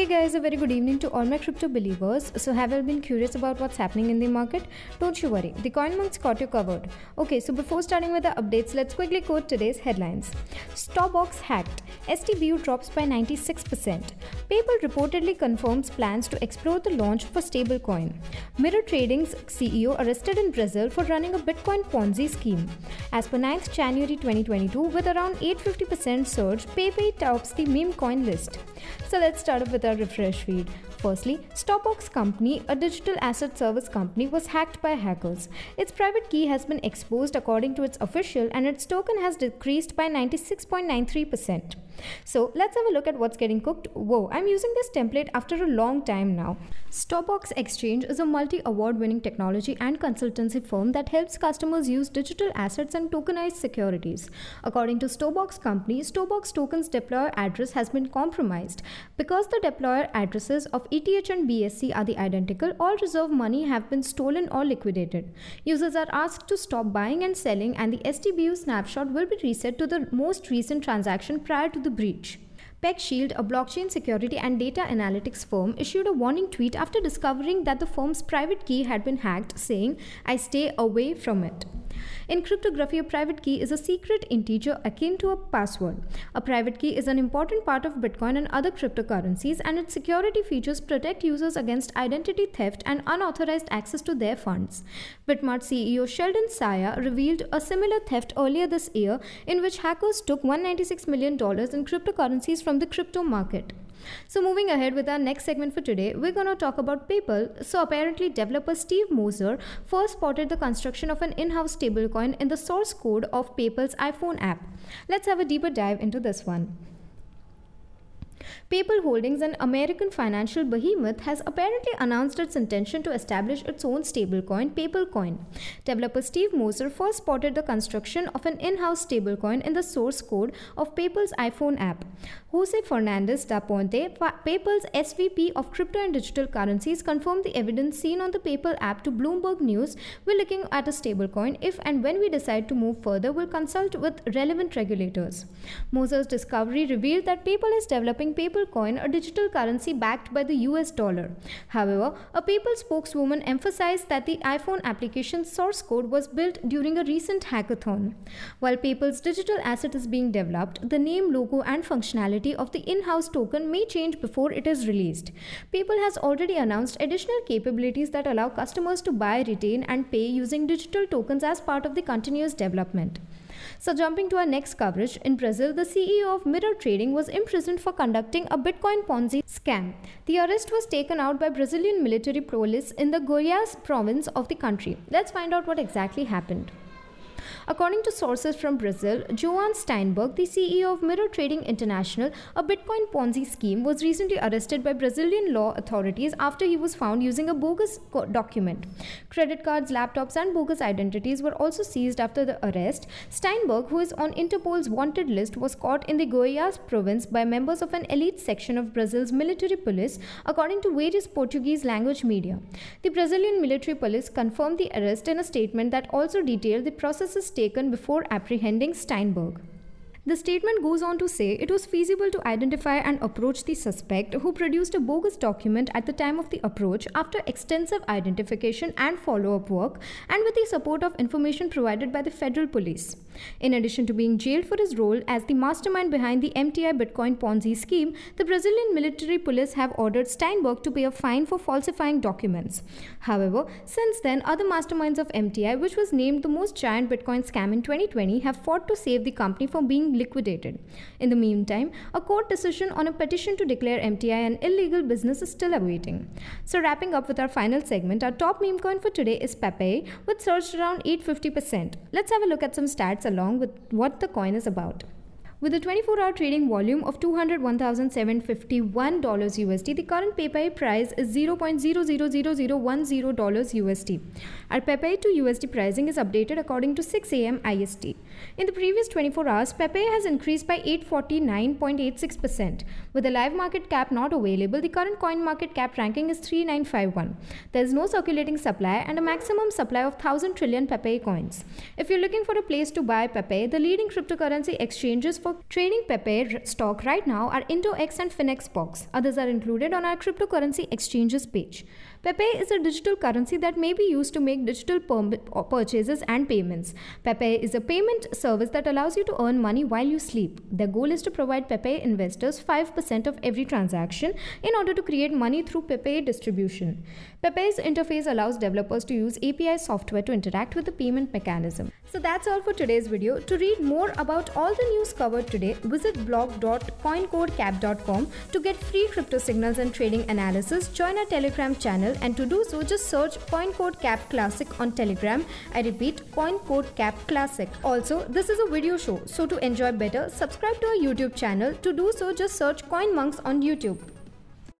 Hey guys, a very good evening to all my crypto believers. So, have you been curious about what's happening in the market? Don't you worry, the CoinMonk's got you covered. Okay, so before starting with the updates, let's quickly quote today's headlines. Stobox hacked. STBU drops by 96%. PayPal reportedly confirms plans to explore the launch a stablecoin. Mirror Trading's CEO arrested in Brazil for running a Bitcoin Ponzi scheme. As per 9th January 2022, with around 850% surge, Pappay tops the meme coin list. So let's start off with refresh feed. Firstly, Stobox Company, a digital asset service company, was hacked by hackers. Its private key has been exposed according to its official, and its token has decreased by 96.93%. So let's have a look at what's getting cooked. Whoa, I'm using this template after a long time now. Stobox Exchange is a multi award winning technology and consultancy firm that helps customers use digital assets and tokenized securities. According to Stobox Company, Stobox token's deployer address has been compromised. Because the deployer addresses of ETH and BSC are the identical, all reserve money have been stolen or liquidated. Users are asked to stop buying and selling, and the STBU snapshot will be reset to the most recent transaction prior to the breach. PeckShield, a blockchain security and data analytics firm, issued a warning tweet after discovering that the firm's private key had been hacked, saying, I stay away from it. In cryptography, a private key is a secret integer akin to a password. A private key is an important part of Bitcoin and other cryptocurrencies, and its security features protect users against identity theft and unauthorized access to their funds. Bitmart CEO Sheldon Xia revealed a similar theft earlier this year, in which hackers took $196 million in cryptocurrencies from the crypto market. So, moving ahead with our next segment for today, we're going to talk about PayPal. So, apparently, developer Steve Moser first spotted the construction of an in house stablecoin in the source code of PayPal's iPhone app. Let's have a deeper dive into this one. PayPal Holdings, an American financial behemoth, has apparently announced its intention to establish its own stablecoin, PayPal Coin. Developer Steve Moser first spotted the construction of an in-house stablecoin in the source code of PayPal's iPhone app. Jose Fernandez da Ponte, PayPal's SVP of crypto and digital currencies, confirmed the evidence seen on the PayPal app to Bloomberg News. We're looking at a stablecoin. If and when we decide to move further, we'll consult with relevant regulators. Moser's discovery revealed that PayPal is developing PayPal Coin, a digital currency backed by the US dollar. However, a PayPal spokeswoman emphasized that the iPhone application's source code was built during a recent hackathon. While PayPal's digital asset is being developed, the name, logo, and functionality of the in house token may change before it is released. PayPal has already announced additional capabilities that allow customers to buy, retain, and pay using digital tokens as part of the continuous development. So, jumping to our next coverage, in Brazil, the CEO of Mirror Trading was imprisoned for conducting a Bitcoin Ponzi scam. The arrest was taken out by Brazilian military police in the Goiás province of the country. Let's find out what exactly happened. According to sources from Brazil, Johann Steynberg, the CEO of Mirror Trading International, a Bitcoin Ponzi scheme, was recently arrested by Brazilian law authorities after he was found using a bogus document. Credit cards, laptops, and bogus identities were also seized after the arrest. Steinberg, who is on Interpol's wanted list, was caught in the Goiás province by members of an elite section of Brazil's military police, according to various Portuguese language media. The Brazilian military police confirmed the arrest in a statement that also detailed the processes taken before apprehending Steynberg. The statement goes on to say it was feasible to identify and approach the suspect who produced a bogus document at the time of the approach after extensive identification and follow up work and with the support of information provided by the federal police. In addition to being jailed for his role as the mastermind behind the MTI Bitcoin Ponzi scheme, the Brazilian military police have ordered Steynberg to pay a fine for falsifying documents. However, since then, other masterminds of MTI, which was named the most giant Bitcoin scam in 2020, have fought to save the company from being liquidated. In the meantime, a court decision on a petition to declare MTI an illegal business is still awaiting. So, wrapping up with our final segment, our top meme coin for today is Pepe, which surged around 850%. Let's have a look at some stats along with what the coin is about. With a 24-hour trading volume of $201,751 USD, the current Pepe price is $0.000010 USD. Our Pepe to USD pricing is updated according to 6 a.m. IST. In the previous 24 hours, Pepe has increased by 849.86%. With the live market cap not available, the current coin market cap ranking is 3951. There is no circulating supply and a maximum supply of 1000 trillion Pepe coins. If you're looking for a place to buy Pepe, the leading cryptocurrency exchanges for trading Pepe stock right now are Indoex and Finexbox. Others are included on our cryptocurrency exchanges page. Pepe is a digital currency that may be used to make digital purchases and payments. Pepe is a payment service that allows you to earn money while you sleep. Their goal is to provide Pepe investors 5% of every transaction in order to create money through Pepe distribution. Pepe's interface allows developers to use API software to interact with the payment mechanism. So that's all for today's video. To read more about all the news covered today, visit blog.coincodecap.com to get free crypto signals and trading analysis. Join our Telegram channel and to do so just search Coin Code Cap Classic on Telegram. I repeat Coin Code Cap Classic. Also, this is a video show, so to enjoy better, subscribe to our YouTube channel. To do so just search Coin Monks on YouTube.